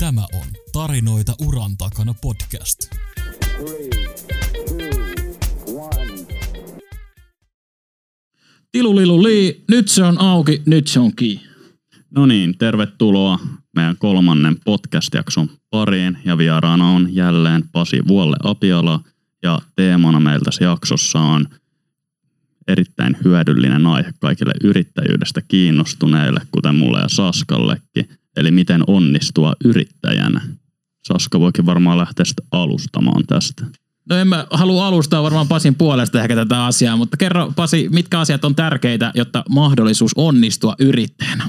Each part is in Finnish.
Tämä on Tarinoita uran takana podcast. Tiluliluli, nyt se on auki, nyt se on kiinni. No niin, tervetuloa meidän kolmannen podcast-jakson pariin ja vieraana on jälleen Pasi Vuolle Apiala ja teemana meillä tässä jaksossa on erittäin hyödyllinen aihe kaikille yrittäjyydestä kiinnostuneille, kuten mulle ja Saskallekin, eli miten onnistua yrittäjänä. Saska voikin varmaan lähteä sitten alustamaan tästä. No en mä halua alustaa varmaan Pasin puolesta ehkä tätä asiaa, mutta kerro Pasi, mitkä asiat on tärkeitä, jotta mahdollisuus onnistua yrittäjänä?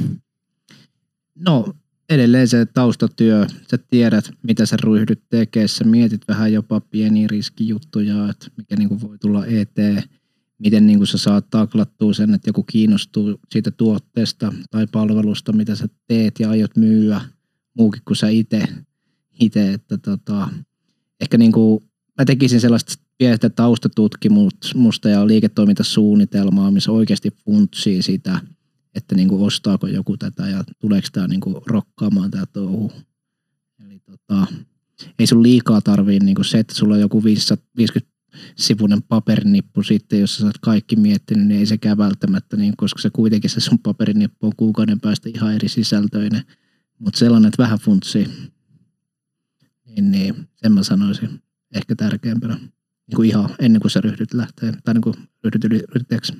No edelleen se taustatyö, sä tiedät mitä sä ryhdyt tekemään, sä mietit vähän jopa pieniä riskijuttuja, että mikä niinku voi tulla eteen, miten niinku sä saat taklattua sen, että joku kiinnostuu siitä tuotteesta tai palvelusta, mitä sä teet ja aiot myyä muukin kuin sä itse, ite, että tota, ehkä niinku, mä tekisin sellaista pientä taustatutkimusta ja liiketoimintasuunnitelmaa, missä oikeasti funtsii sitä, että niinku ostaako joku tätä ja tuleeko tämä niinku rokkaamaan tämä touhu. Eli tota, ei sun liikaa tarvii niinku se, että sulla on joku 550 sivuinen paperinippu sitten, jos sä oot kaikki miettinyt, niin ei sekään välttämättä, niin, koska se kuitenkin se sun paperinippu on kuukauden päästä ihan eri sisältöinen. Mutta sellainen, että vähän funtsii, niin, niin sen mä sanoisin ehkä tärkeämpänä. Niin kuin ihan ennen kuin sä ryhdyt lähteä, tai niin kuin ryhdyt yrittäjäksi.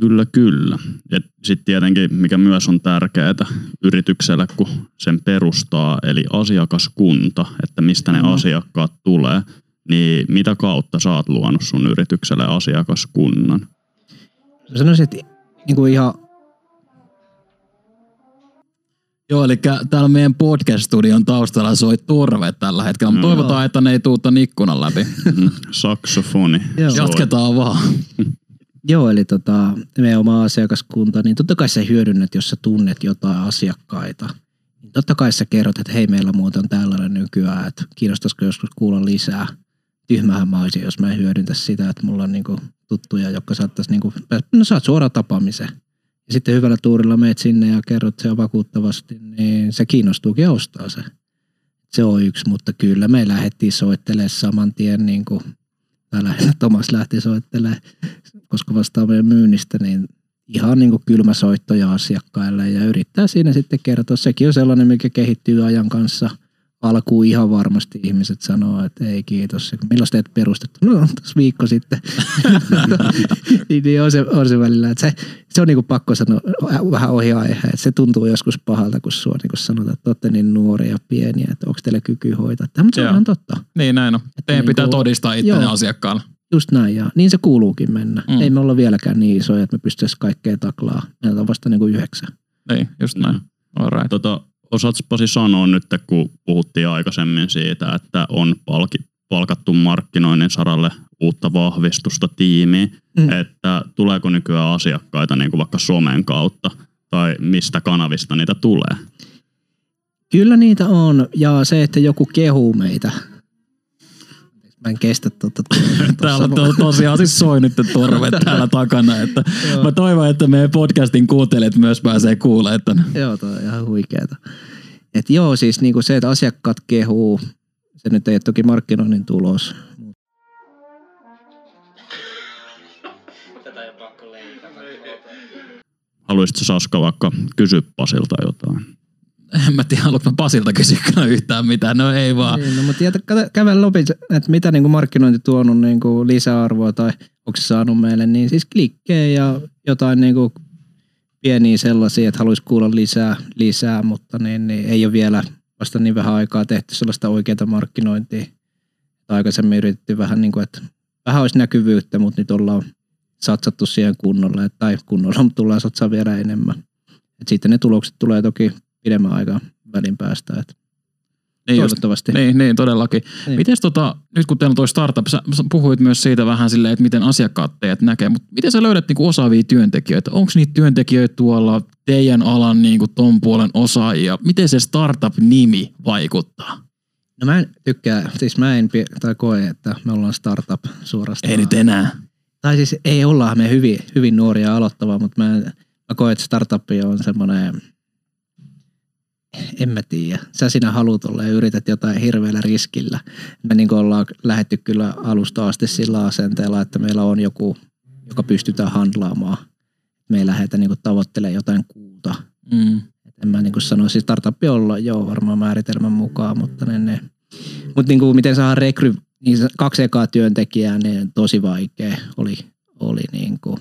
Kyllä, kyllä. Ja sitten tietenkin, mikä myös on tärkeää yritykselle, kun sen perustaa, eli asiakaskunta, että mistä ne Mm. asiakkaat tulee, niin mitä kautta sä oot luonut sun yritykselle asiakaskunnan? Mä sanoisin, että niin kuin ihan Joo, eli täällä meidän podcast-studion taustalla soi turve tällä hetkellä, mutta Mm. toivotaan, että ne ei tuu tän ikkunan läpi. Mhm. Saksofoni. Joo. Jatketaan vaan. Joo, eli tota, meidän oma asiakaskunta, niin totta kai sä hyödynnät, jos sä tunnet jotain asiakkaita. Niin totta kai sä kerrot, että hei, meillä muuten on tällainen nykyään, että kiinnostaisiko joskus kuulla lisää. Tyhmähän mä olisin, jos mä en hyödyntäisi sitä, että mulla on niinku tuttuja, jotka saattaisi, niinku, no saat suoraan tapaamisen. Ja sitten hyvällä tuurilla meet sinne ja kerrot sen vakuuttavasti, niin se kiinnostuukin ja ostaa se. Se on yksi, mutta kyllä me lähdettiin soittelemaan saman tien, niin kuin, tai lähinnä Tomas lähti soittelemaan koska vastaa meidän myynnistä, niin ihan niin kuin kylmä soittoja asiakkaille ja yrittää siinä sitten kertoa. Sekin on sellainen, mikä kehittyy ajan kanssa. Alkuun ihan varmasti ihmiset sanoo, että ei kiitos. Milloin teet perustettu? No tuossa viikko sitten. niin, niin on, se, on se välillä. Että se, se on niin kuin pakko sanoa vähän ohi aihe. Että se tuntuu joskus pahalta, kun sua niin kuin sanotaan, että olette niin nuoria ja pieniä, että onko teillä kyky hoitaa. Tämä, mutta se on ihan totta. Niin näin on. Teidän niin pitää kuin- todistaa itsenne Joo. asiakkaalle. Just näin, ja niin se kuuluukin mennä. Mm. Ei me olla vieläkään niin isoja, että me pystyisi kaikkea taklaa. Meillä on vasta niin kuin yhdeksän. Niin, just näin. Mm. Alright. Tota, osaatko Pasi sanoa nyt, kun puhuttiin aikaisemmin siitä, että on palki, palkattu markkinoinnin saralle uutta vahvistusta tiimiin, Mm. että tuleeko nykyään asiakkaita niin kuin vaikka somen kautta tai mistä kanavista niitä tulee? Kyllä niitä on, ja se, että joku kehuu meitä. Mä en kestä tuota. Täällä on to, tosiaan siis soi nyt torvet täällä takana. Että Joo. mä toivon, että meidän podcastin kuuntelijat myös pääsee kuulemaan tämän. Joo, toi on ihan huikeeta. Et joo, siis niinku se, että asiakkaat kehuu, se nyt ei ole toki markkinoinnin tulos. Haluaisitko Saska vaikka kysyä Pasilta jotain? En mä tiedä, haluatko mä Pasilta kysyä yhtään mitään. No ei vaan. Niin, no, mutta jätä, kato- kävel lopi, että mitä niinku markkinointi tuonut niinku lisäarvoa tai onko se saanut meille, niin siis klikkejä ja jotain niinku pieniä sellaisia, että haluaisi kuulla lisää, lisää mutta niin, niin ei ole vielä vasta niin vähän aikaa tehty sellaista oikeaa markkinointia. Aikaisemmin yritettiin vähän niin kuin, että vähän olisi näkyvyyttä, mutta nyt ollaan satsattu siihen kunnolla, tai kunnolla, tullaan satsaa vielä enemmän. Et sitten ne tulokset tulee toki pidemmän aikaa välin päästä, että Niin, just, toivottavasti. niin, niin, todellakin. Niin. Mites tota, nyt kun teillä on toi startup, sä, puhuit myös siitä vähän silleen, että miten asiakkaat teidät näkee, mutta miten sä löydät niinku osaavia työntekijöitä? Onko niitä työntekijöitä tuolla teidän alan niinku ton puolen osaajia? Miten se startup-nimi vaikuttaa? No mä en tykkää, siis mä en tai koe, että me ollaan startup suorastaan. Ei nyt enää. Tai siis ei olla me hyvin, hyvin nuoria aloittavaa, mutta mä, mä koen, että startup on semmoinen, en mä tiedä. Sä sinä haluat olla ja yrität jotain hirveällä riskillä. Me niin ollaan lähetty kyllä alusta asti sillä asenteella, että meillä on joku, joka pystytään handlaamaan. Me ei lähdetä niin tavoittelemaan jotain kuuta. Mm. Et en mä niin sanoisi, startup olla joo varmaan määritelmän mukaan, mutta ne, ne. Mut niin kuin miten saa rekry, niin kaksi ekaa työntekijää, niin tosi vaikea oli, oli niin kuin.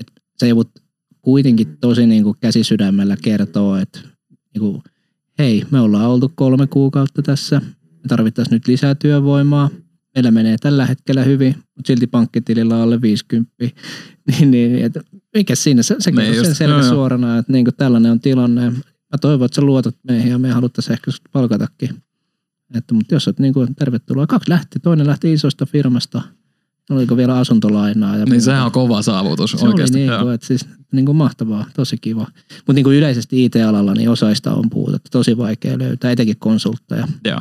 Et se joudut kuitenkin tosi niin kuin käsisydämellä kertoo, että niin kuin, hei, me ollaan oltu kolme kuukautta tässä, me tarvittaisiin nyt lisää työvoimaa, meillä menee tällä hetkellä hyvin, mutta silti pankkitilillä on alle 50. niin, niin, että mikä siinä, se, se Niin sen just, selvä joo, joo. suorana, että niin kuin tällainen on tilanne. Mä toivon, että sä luotat meihin ja me haluttaisiin ehkä palkatakin. Että, mutta jos olet niin kuin, tervetuloa. Kaksi lähti, toinen lähti isosta firmasta. Oliko vielä asuntolainaa. Ja Niin sehän on kova saavutus se oikeasti. oli niin joo. kuin, että siis, niin kuin mahtavaa, tosi kiva. Mutta niin kuin yleisesti IT-alalla niin osaista on puutetta, tosi vaikea löytää, etenkin konsultteja. Joo.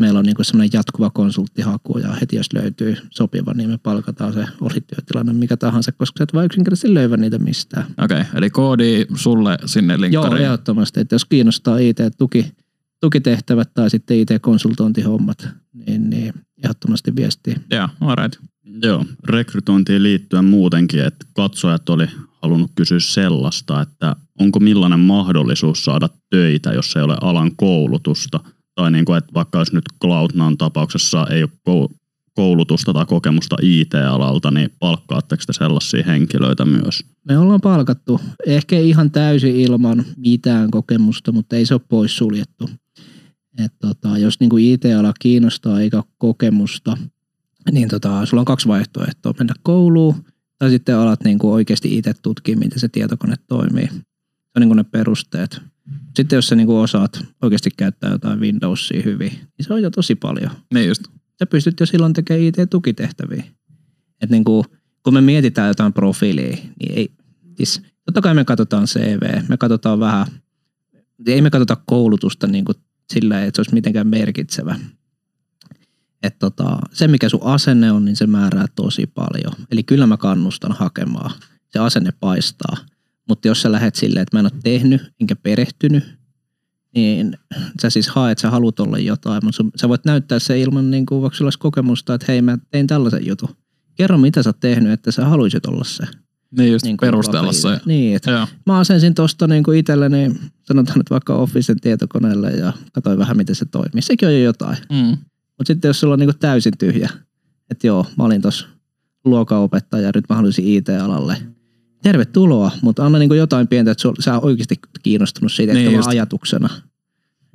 Meillä on niin kuin semmoinen jatkuva konsulttihaku ja heti jos löytyy sopiva, niin me palkataan se oli työtilanne mikä tahansa, koska sä et vaan yksinkertaisesti löyvä niitä mistään. Okei, eli koodi sulle sinne Joo, linkkariin. ehdottomasti, että jos kiinnostaa IT-tuki, tukitehtävät tai sitten IT-konsultointihommat, niin, niin ehdottomasti viestii. Joo, alright. Joo, rekrytointiin liittyen muutenkin, että katsojat oli halunnut kysyä sellaista, että onko millainen mahdollisuus saada töitä, jos ei ole alan koulutusta. Tai niin kuin, että vaikka jos nyt Cloudnan tapauksessa ei ole kou- koulutusta tai kokemusta IT-alalta, niin palkkaatteko te sellaisia henkilöitä myös? Me ollaan palkattu, ehkä ihan täysin ilman mitään kokemusta, mutta ei se ole poissuljettu. Et tota, jos niinku IT-ala kiinnostaa eikä kokemusta, niin tota, sulla on kaksi vaihtoehtoa. Mennä kouluun tai sitten alat niinku oikeasti itse tutkia, miten se tietokone toimii. Se on niinku ne perusteet. Sitten jos sä niinku osaat oikeasti käyttää jotain Windowsia hyvin, niin se on jo tosi paljon Niin just. sä pystyt jo silloin tekemään IT-tukitehtäviä. Et niin kuin, kun me mietitään jotain profiilia, niin ei, siis totta kai me katsotaan CV, me katsotaan vähän, ei me katsota koulutusta niin kuin sillä, että se olisi mitenkään merkitsevä. Et tota, se, mikä sun asenne on, niin se määrää tosi paljon. Eli kyllä mä kannustan hakemaan. Se asenne paistaa. Mutta jos sä lähdet silleen, että mä en ole tehnyt enkä perehtynyt, niin sä siis haet, sä haluat olla jotain, mutta sä voit näyttää se ilman niin kuin, vaikka sulla olisi kokemusta, että hei mä tein tällaisen jutun. Kerro mitä sä oot tehnyt, että sä haluaisit olla se. Niin just Niin kuin perustella se. Niin, että Joo. mä asensin tosta niin kuin itselleni, sanotaan nyt vaikka Officen tietokoneelle ja katsoin vähän miten se toimii. Sekin on jo jotain. Mm. Mutta sitten jos sulla on niin kuin täysin tyhjä, että joo, mä olin tuossa luokanopettaja ja nyt mä haluaisin IT-alalle. Tervetuloa, mutta anna niin kuin jotain pientä, että sä oot oikeasti kiinnostunut siitä, Niin että vaan ajatuksena.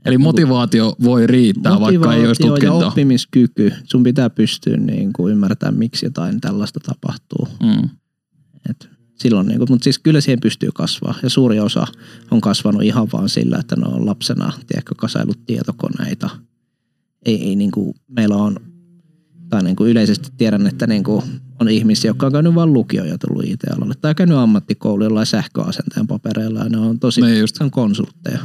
Eli motivaatio voi riittää, vaikka ei olisi Motivaatio ja tutkintoa. oppimiskyky. Sun pitää pystyä niin kuin ymmärtämään, miksi jotain tällaista tapahtuu. Mm. Et silloin, niin kuin, mutta siis kyllä siihen pystyy kasvaa. Ja suuri osa on kasvanut ihan vaan sillä, että ne on lapsena tiedätkö, kasailut tietokoneita. Ei, ei niin kuin, meillä on, tai niin kuin yleisesti tiedän, että niin kuin on ihmisiä, jotka on käynyt vain lukio ja tullut IT-alalle. Tai käynyt ammattikoulu jollain sähköasenteen papereilla ja ne on tosi, Niin just. ne on konsultteja.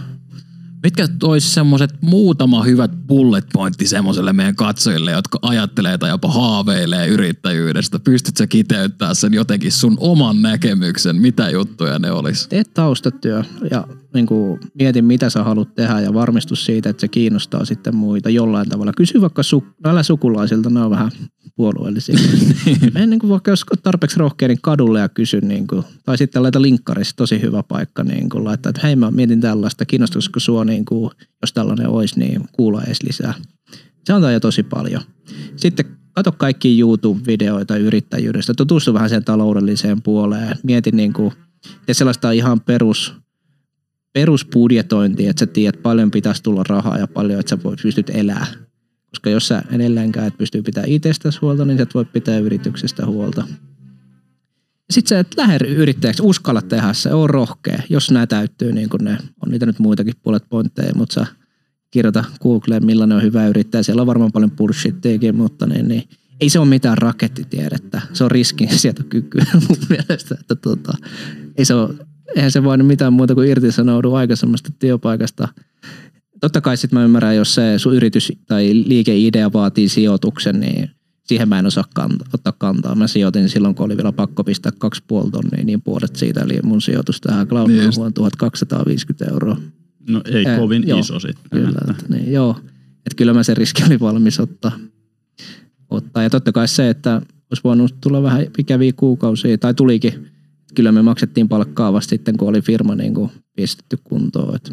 Mitkä olisi semmoiset muutama hyvät bullet pointti semmoiselle meidän katsojille, jotka ajattelee tai jopa haaveilee yrittäjyydestä? Pystytkö kiteyttämään sen jotenkin sun oman näkemyksen, mitä juttuja ne olisi? tee taustatyö ja niin kuin, mieti, mitä sä haluat tehdä ja varmistu siitä, että se kiinnostaa sitten muita jollain tavalla. Kysy vaikka su, älä sukulaisilta, ne on vähän puolueellisia. Mene niin kuin vaikka jos tarpeeksi rohkea, niin kadulle ja kysy. Niin kuin, tai sitten laita linkkarissa, tosi hyvä paikka. Niin kuin, laittaa, että hei mä mietin tällaista, kiinnostaisiko sua, niin kuin, jos tällainen olisi, niin kuulla edes lisää. Se antaa jo tosi paljon. Sitten kato kaikki YouTube-videoita yrittäjyydestä, tutustu vähän sen taloudelliseen puoleen. Mieti niin kuin, tee sellaista ihan perus, perusbudjetointia, että sä tiedät paljon pitäisi tulla rahaa ja paljon, että sä voit, pystyt elää. Koska jos sä edelleenkään et pysty pitämään itsestäsi huolta, niin sä et voi pitää yrityksestä huolta. Sitten sä et lähde yrittäjäksi, uskalla tehdä se, on rohkea. Jos nämä täyttyy, niin kuin ne, on niitä nyt muitakin puolet pointteja, mutta sä kirjoita Googleen, millainen on hyvä yrittäjä. Siellä on varmaan paljon bullshittiakin, mutta niin, niin, ei se ole mitään rakettitiedettä. Se on riskinsietokykyä mun mielestä. Että tota, ei se ole, eihän se vain mitään muuta kuin irtisanoudu aikaisemmasta työpaikasta. Totta kai sitten mä ymmärrän, jos se sun yritys tai liikeidea vaatii sijoituksen, niin siihen mä en osaa kanta, ottaa kantaa. Mä sijoitin silloin, kun oli vielä pakko pistää kaksi puoli tonnia, niin puolet siitä, eli mun sijoitus tähän Niin Cloudon just. on 1250 euroa. No ei Ää, kovin joo, iso sitten. Kyllä, että- että, niin, joo. Että kyllä mä sen riskin olin valmis ottaa. ottaa. Ja totta kai se, että olisi voinut tulla vähän ikäviä kuukausia, tai tulikin. Kyllä me maksettiin palkkaa vasta sitten, kun oli firma niin kuin pistetty kuntoon. Et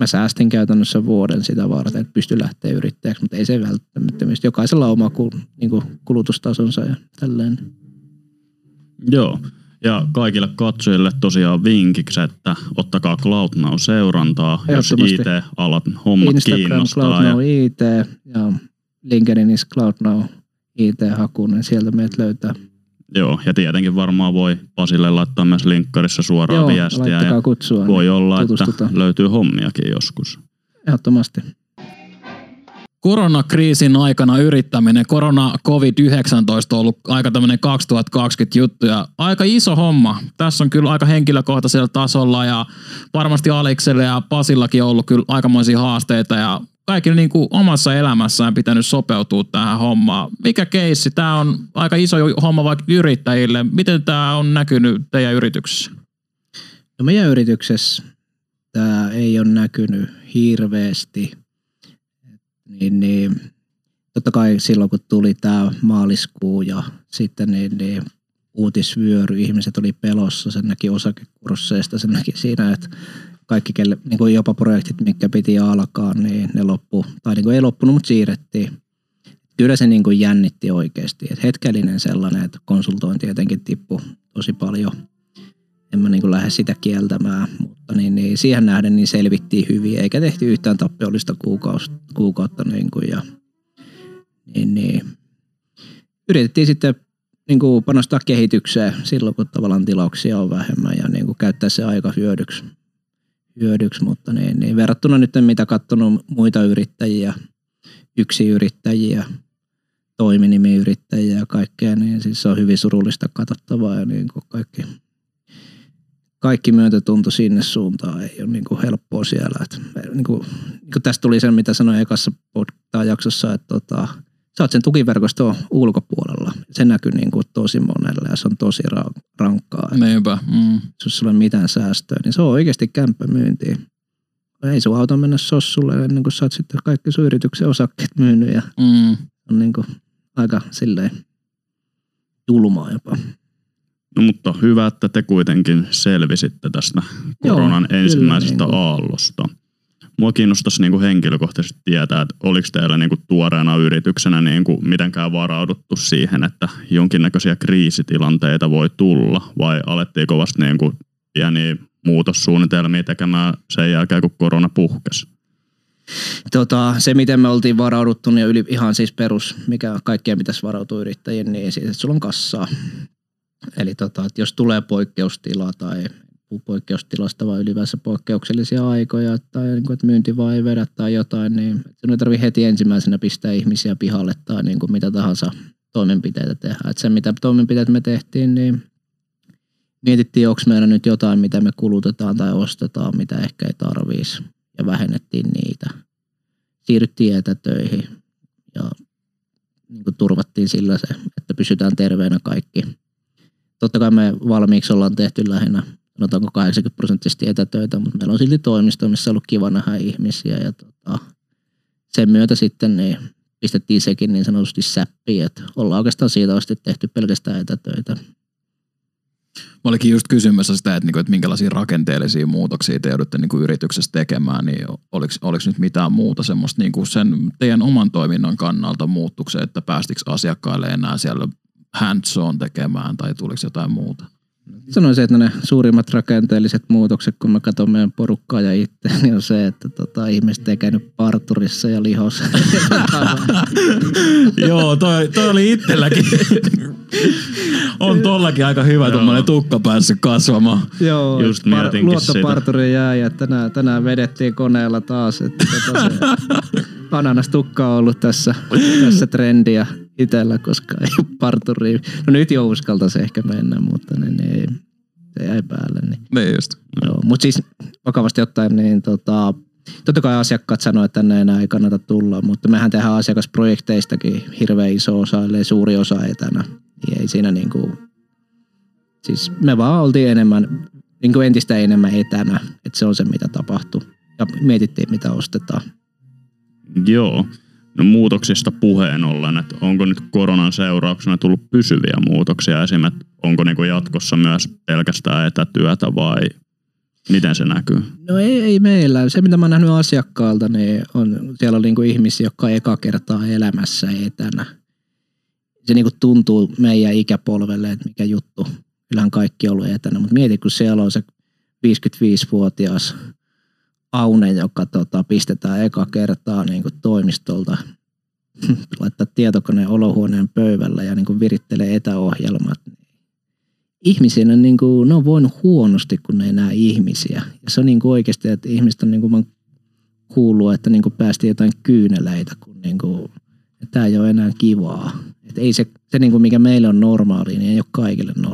mä säästin käytännössä vuoden sitä varten, että pystyi lähteä yrittäjäksi, mutta ei se välttämättä. Jokaisella on oma niin kuin kulutustasonsa ja tälleen. Joo. Ja kaikille katsojille tosiaan vinkiksi, että ottakaa CloudNow seurantaa, jos. IT-alat hommat Instagram, kiinnostaa. CloudNow Ja, IT ja LinkedInissä CloudNow IT-haku, niin sieltä meidät löytää. Joo, ja tietenkin varmaan voi Pasille laittaa myös linkkarissa suoraan Joo, viestiä. Ja kutsua. voi niin olla, että tutustutaan. löytyy hommiakin joskus. Ehdottomasti. Koronakriisin aikana yrittäminen, korona COVID-19 on ollut aika tämmöinen 2020 juttu ja aika iso homma. Tässä on kyllä aika henkilökohtaisella tasolla ja varmasti Alekselle ja Pasillakin on ollut kyllä aikamoisia haasteita ja kaikille niin kuin omassa elämässään pitänyt sopeutua tähän hommaan. Mikä keissi? Tämä on aika iso homma vaikka yrittäjille. Miten tämä on näkynyt teidän yrityksessä? No meidän yrityksessä tämä ei ole näkynyt hirveästi. Niin, niin, totta kai silloin kun tuli tämä maaliskuu ja sitten niin, niin uutisvyöry, ihmiset oli pelossa, sen näki osakekursseista, sen näki siinä, että kaikki, kelle, niin kuin jopa projektit, mitkä piti alkaa, niin ne loppu, tai niin kuin ei loppunut, mutta siirrettiin. Kyllä se niin kuin jännitti oikeasti. Et hetkellinen sellainen, että konsultointi jotenkin tippui tosi paljon en mä niin lähde sitä kieltämään, mutta niin, niin siihen nähden niin selvittiin hyvin, eikä tehty yhtään tappiollista kuukaus, kuukautta. Niin kuin, ja, niin, niin. Yritettiin sitten niin kuin panostaa kehitykseen silloin, kun tavallaan tilauksia on vähemmän ja niin kuin käyttää se aika hyödyksi. Hyödyksi mutta niin, niin verrattuna nyt mitä katsonut muita yrittäjiä, yksi yrittäjiä, toiminimiyrittäjiä ja kaikkea, niin siis se on hyvin surullista katsottavaa ja niin kuin kaikki kaikki myötätunto sinne suuntaan ei ole niin kuin helppoa siellä. Et, niin kuin, niin kuin tästä tuli se, mitä sanoin ekassa jaksossa, että tota, sä oot sen tukiverkoston ulkopuolella. Se näkyy niin kuin tosi monelle ja se on tosi ra- rankkaa. Niinpä. Mm. jos sulla ei ole mitään säästöä, niin se on oikeasti kämppämyyntiä. Ei sun auto mennä sossulle ennen kuin sä oot sitten kaikki sun yrityksen osakkeet myynyt ja Mm. on niin kuin aika silleen julmaa jopa. No mutta hyvä, että te kuitenkin selvisitte tästä koronan kyllä, ensimmäisestä niin kuin. aallosta. Mua kiinnostaisi niin kuin henkilökohtaisesti tietää, että oliko teillä niin kuin tuoreena yrityksenä niin kuin mitenkään varauduttu siihen, että jonkinnäköisiä kriisitilanteita voi tulla, vai alettiinko vasta niin kuin pieniä muutossuunnitelmia tekemään sen jälkeen, kun korona puhkesi? Tota, se, miten me oltiin varauduttu, niin yli, ihan siis perus, mikä kaikkien pitäisi varautua yrittäjien, niin siis, että sulla on kassaa. Eli tota, että jos tulee poikkeustila tai poikkeustilasta vai ylipäänsä poikkeuksellisia aikoja tai niin kuin, että myynti vaan ei vedä tai jotain, niin sinun ei tarvitse heti ensimmäisenä pistää ihmisiä pihalle tai niin kuin mitä tahansa toimenpiteitä tehdä. Että se, mitä toimenpiteet me tehtiin, niin mietittiin, onko meillä nyt jotain, mitä me kulutetaan tai ostetaan, mitä ehkä ei tarvitsisi ja vähennettiin niitä. Siirryttiin etätöihin ja niin kuin turvattiin sillä se, että pysytään terveenä kaikki. Totta kai me valmiiksi ollaan tehty lähinnä, sanotaanko 80 prosenttisesti etätöitä, mutta meillä on silti toimisto, missä on ollut kiva nähdä ihmisiä ja tota, sen myötä sitten niin pistettiin sekin niin sanotusti säppiin, että ollaan oikeastaan siitä asti tehty pelkästään etätöitä. Mä olikin just kysymässä sitä, että, niinku, että minkälaisia rakenteellisia muutoksia te joudutte niinku yrityksessä tekemään, niin oliko, oliko nyt mitään muuta semmoista niinku sen teidän oman toiminnan kannalta muuttuiko se, että päästikö asiakkaille enää siellä hands on tekemään tai tuliko jotain muuta? Sanoisin, että ne suurimmat rakenteelliset muutokset, kun mä katson meidän porukkaa ja itse, niin on se, että tota, ihmiset ei käynyt parturissa ja lihossa. Joo, toi, toi oli itselläkin. on tollakin aika hyvä tuommoinen tukka päässyt kasvamaan. Joo, Just mietinkin luottoparturi jäi ja tänään, tänään vedettiin koneella taas. Että tota se ananastukka on ollut tässä, tässä trendiä itsellä, koska ei parturi. No nyt jo uskaltaisi ehkä mennä, mutta niin, ei, se jäi päälle. Niin. Niin just. Joo, mutta siis vakavasti ottaen, niin tota, totta kai asiakkaat sanoo, että tänne enää ei kannata tulla, mutta mehän tehdään asiakasprojekteistakin hirveän iso osa, ellei suuri osa etänä. Niin ei siinä niinku, siis me vaan oltiin enemmän, niin kuin entistä enemmän etänä, että se on se mitä tapahtui. ja mietittiin mitä ostetaan. Joo. No muutoksista puheen ollen, että onko nyt koronan seurauksena tullut pysyviä muutoksia esimerkiksi, onko niinku jatkossa myös pelkästään etätyötä vai miten se näkyy? No ei, ei meillä. Se mitä mä oon nähnyt asiakkaalta, niin on, siellä on niinku ihmisiä, jotka on eka kertaa elämässä etänä. Se niinku tuntuu meidän ikäpolvelle, että mikä juttu. Kyllähän kaikki on ollut etänä, mutta mieti kun siellä on se 55-vuotias Aune, joka tota, pistetään eka kertaa niin kuin toimistolta laittaa tietokoneen olohuoneen pöydällä ja niin kuin virittelee etäohjelmat. Ihmisinä niin kuin, ne on voinut huonosti, kun ne ei näe ihmisiä. Ja se on niin kuin oikeasti, että ihmistä niin kuin kuullut, että niin kuin päästiin jotain kyyneleitä, kun niin kuin, tämä ei ole enää kivaa. Että ei se, se niin kuin mikä meille on normaali, niin ei ole kaikille normaalia.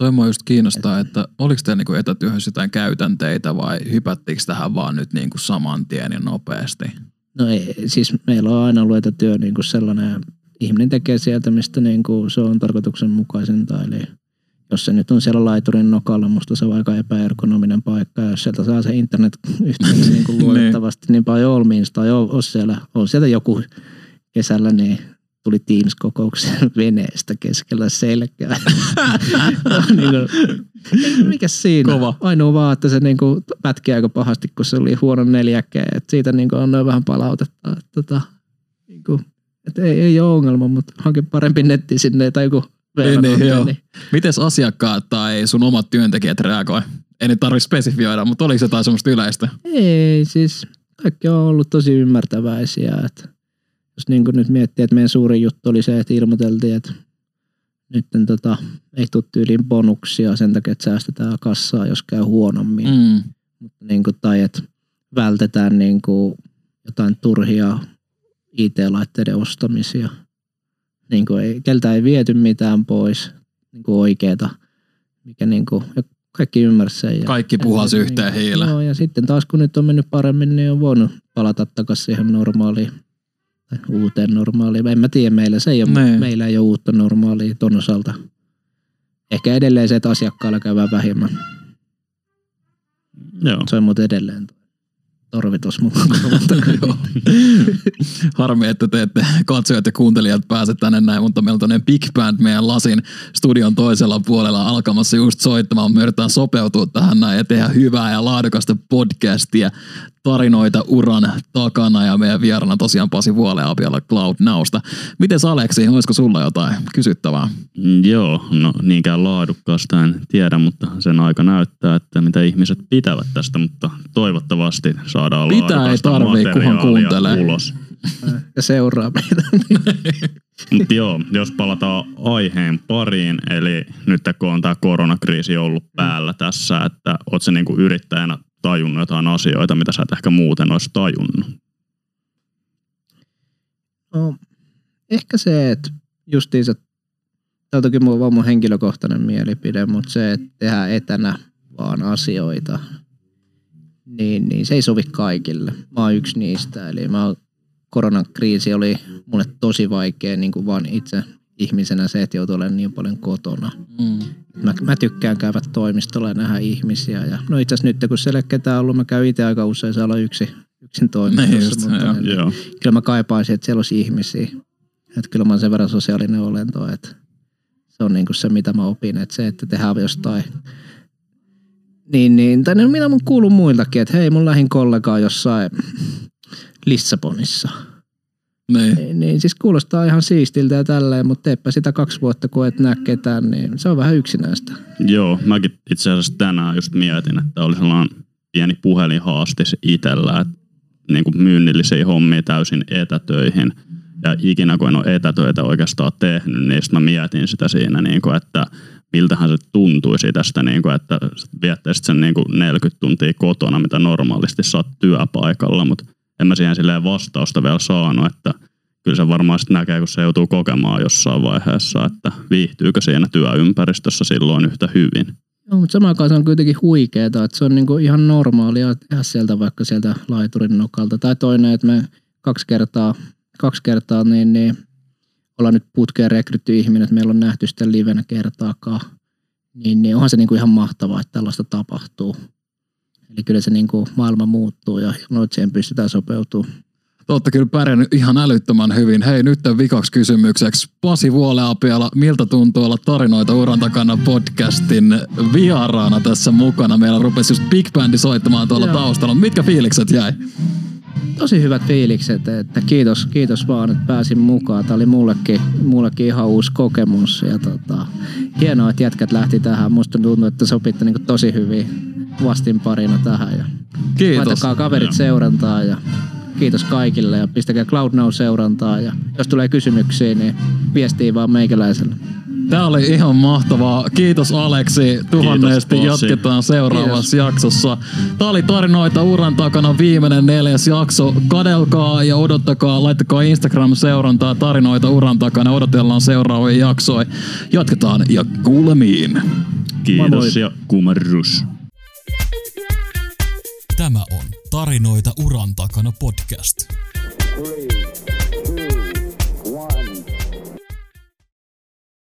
Toi mua just kiinnostaa, että oliko teillä niinku etätyöhön jotain käytänteitä vai hypättiinkö tähän vaan nyt niinku saman tien ja nopeasti? No ei, siis meillä on aina ollut etätyö niin kuin sellainen, ihminen tekee sieltä, mistä niin kuin se on tarkoituksenmukaisinta. Eli jos se nyt on siellä laiturin nokalla, musta se on aika epäergonominen paikka. Ja jos sieltä saa se internet yhteys niin kuin luotettavasti, niin paljon olmiinsa tai on, on, siellä, on sieltä joku kesällä, niin tuli Teams-kokoukseen veneestä keskellä selkää. niin kuin, mikä siinä? Kova. Ainoa vaan, että se niin kuin pätki aika pahasti, kun se oli huono 4G. Et siitä niin kuin annoin vähän palautetta. Että, tota, niin kuin, että ei, ei ole ongelma, mutta hankin parempi netti sinne tai joku Niin, niin, joo. niin. Mites asiakkaat tai sun omat työntekijät reagoi? Ei nyt tarvitse spesifioida, mutta oliko jotain semmoista yleistä? Ei, siis kaikki on ollut tosi ymmärtäväisiä. Että jos niin kuin nyt miettii, että meidän suurin juttu oli se, että ilmoiteltiin, että nyt tota, ei tule tyyliin bonuksia sen takia, että säästetään kassaa, jos käy huonommin. Mm. Mutta niin kuin, tai että vältetään niin kuin jotain turhia IT-laitteiden ostamisia. Niin kuin ei, keltä ei viety mitään pois niin kuin oikeeta, mikä niin kuin, kaikki ymmärsi sen. Ja, Kaikki puhas ja, yhteen niin, hiileen. Joo, ja sitten taas kun nyt on mennyt paremmin, niin on voinut palata takaisin siihen normaaliin uuteen normaaliin. En mä tiedä, meillä se ei ole, Niin. meillä ei ole uutta normaalia ton osalta. Ehkä edelleen se, että asiakkailla käydään vähemmän. Joo. Se on muuten edelleen tuo torvi tuossa mun korvan takana. Joo. Harmi, että te ette katsojat ja kuuntelijat pääse tänne näin, mutta meillä on tämmöinen big band meidän lasin studion toisella puolella alkamassa just soittamaan. Me yritetään sopeutua tähän näin ja tehdä hyvää ja laadukasta podcastia tarinoita uran takana ja meidän vieraana tosiaan Pasi Vuoleapialla Cloud Nowsta. Miten Aleksi, olisiko sulla jotain kysyttävää? Joo, no niinkään laadukkaasta en tiedä, mutta sen aika näyttää, että mitä ihmiset pitävät tästä, mutta toivottavasti saadaan Pitää, ei tarvii, kunhan kuuntelee. ulos. ja seuraa meitä. Mutta joo, jos palataan aiheen pariin, eli nyt kun on tämä koronakriisi ollut päällä tässä, että oot se niinku yrittäjänä tajunnut jotain asioita, mitä sä et ehkä muuten olisi tajunnut. No, ehkä se, että justiinsa, tämä on toki mun, vaan mun henkilökohtainen mielipide, mutta se, että tehdään etänä vaan asioita, niin, niin se ei sovi kaikille. Mä oon yksi niistä, eli mä oon, koronakriisi oli mulle tosi vaikea niin kuin vaan itse ihmisenä se, että joutuu olemaan niin paljon kotona. Mm. Mä, mä tykkään käydä toimistolla ja nähdä ihmisiä. Ja, no itse asiassa nyt, kun siellä ketään ollut, mä käyn itse aika usein yksi, yksin Niin just, toimistossa. mutta joo. niin- Joo. kyllä mä kaipaisin, että siellä olisi ihmisiä. Että kyllä mä oon sen verran sosiaalinen olento, että se on niinku se, mitä mä opin. Että se, että tehdään jostain niin, niin, tai mitä mun kuuluu muiltakin, että hei, mun lähin kollega on jossain Lissabonissa. Niin. Niin, niin siis kuulostaa ihan siistiltä ja tälleen, mutta teepä sitä kaksi vuotta, kun et näe ketään, niin se on vähän yksinäistä. Joo, mäkin itse asiassa tänään just mietin, että oli sellainen pieni puhelinhaastis itsellä, että niin kuin myynnillisiä hommia täysin etätöihin. Ja ikinä kun en ole etätöitä oikeastaan tehnyt, niin mä mietin sitä siinä, niin kuin, että miltähän se tuntuisi tästä, niin kuin, että viettäisit sen niin kuin 40 tuntia kotona, mitä normaalisti saat työpaikalla, mutta en mä siihen silleen vastausta vielä saanut, että kyllä se varmaan sitten näkee, kun se joutuu kokemaan jossain vaiheessa, että viihtyykö siinä työympäristössä silloin yhtä hyvin. No, mutta samaan aikaan se on kuitenkin huikeeta, että se on niinku ihan normaalia tehdä sieltä vaikka sieltä laiturin nokalta. Tai toinen, että me kaksi kertaa, kaksi kertaa niin, niin ollaan nyt putkeen rekrytty ihminen, että meillä on nähty sitä livenä kertaakaan. Niin, niin onhan se niinku ihan mahtavaa, että tällaista tapahtuu. Eli kyllä se niin kuin maailma muuttuu ja noit siihen pystytään sopeutumaan. Te olette kyllä pärjännyt ihan älyttömän hyvin. Hei, nyt vikaksi kysymykseksi. Pasi Vuoleapiala, miltä tuntuu olla tarinoita uran takana podcastin vieraana tässä mukana? Meillä rupesi just Big Bandi soittamaan tuolla Joo. taustalla. Mitkä fiilikset jäi? Tosi hyvät fiilikset, että kiitos, kiitos vaan, että pääsin mukaan. Tämä oli mullekin, mullekin ihan uusi kokemus ja tota, hienoa, että jätkät lähti tähän. Musta tuntuu, että sopitte niin tosi hyvin vastinparina tähän. Ja Kiitos. Laittakaa kaverit seurantaa ja kiitos kaikille ja pistäkää Cloud Now seurantaa ja jos tulee kysymyksiä, niin viestii vaan meikäläiselle. Tämä oli ihan mahtavaa. Kiitos Aleksi. Tuhannesti Kiitos, jatketaan seuraavassa jaksossa. Tämä oli tarinoita uran takana viimeinen neljäs jakso. Kadelkaa ja odottakaa, laittakaa Instagram-seurantaa tarinoita uran takana. Odotellaan seuraavia jaksoja. Jatketaan ja kuulemiin. Kiitos Moi moi. ja kumarrus. Tämä on Tarinoita uran takana podcast.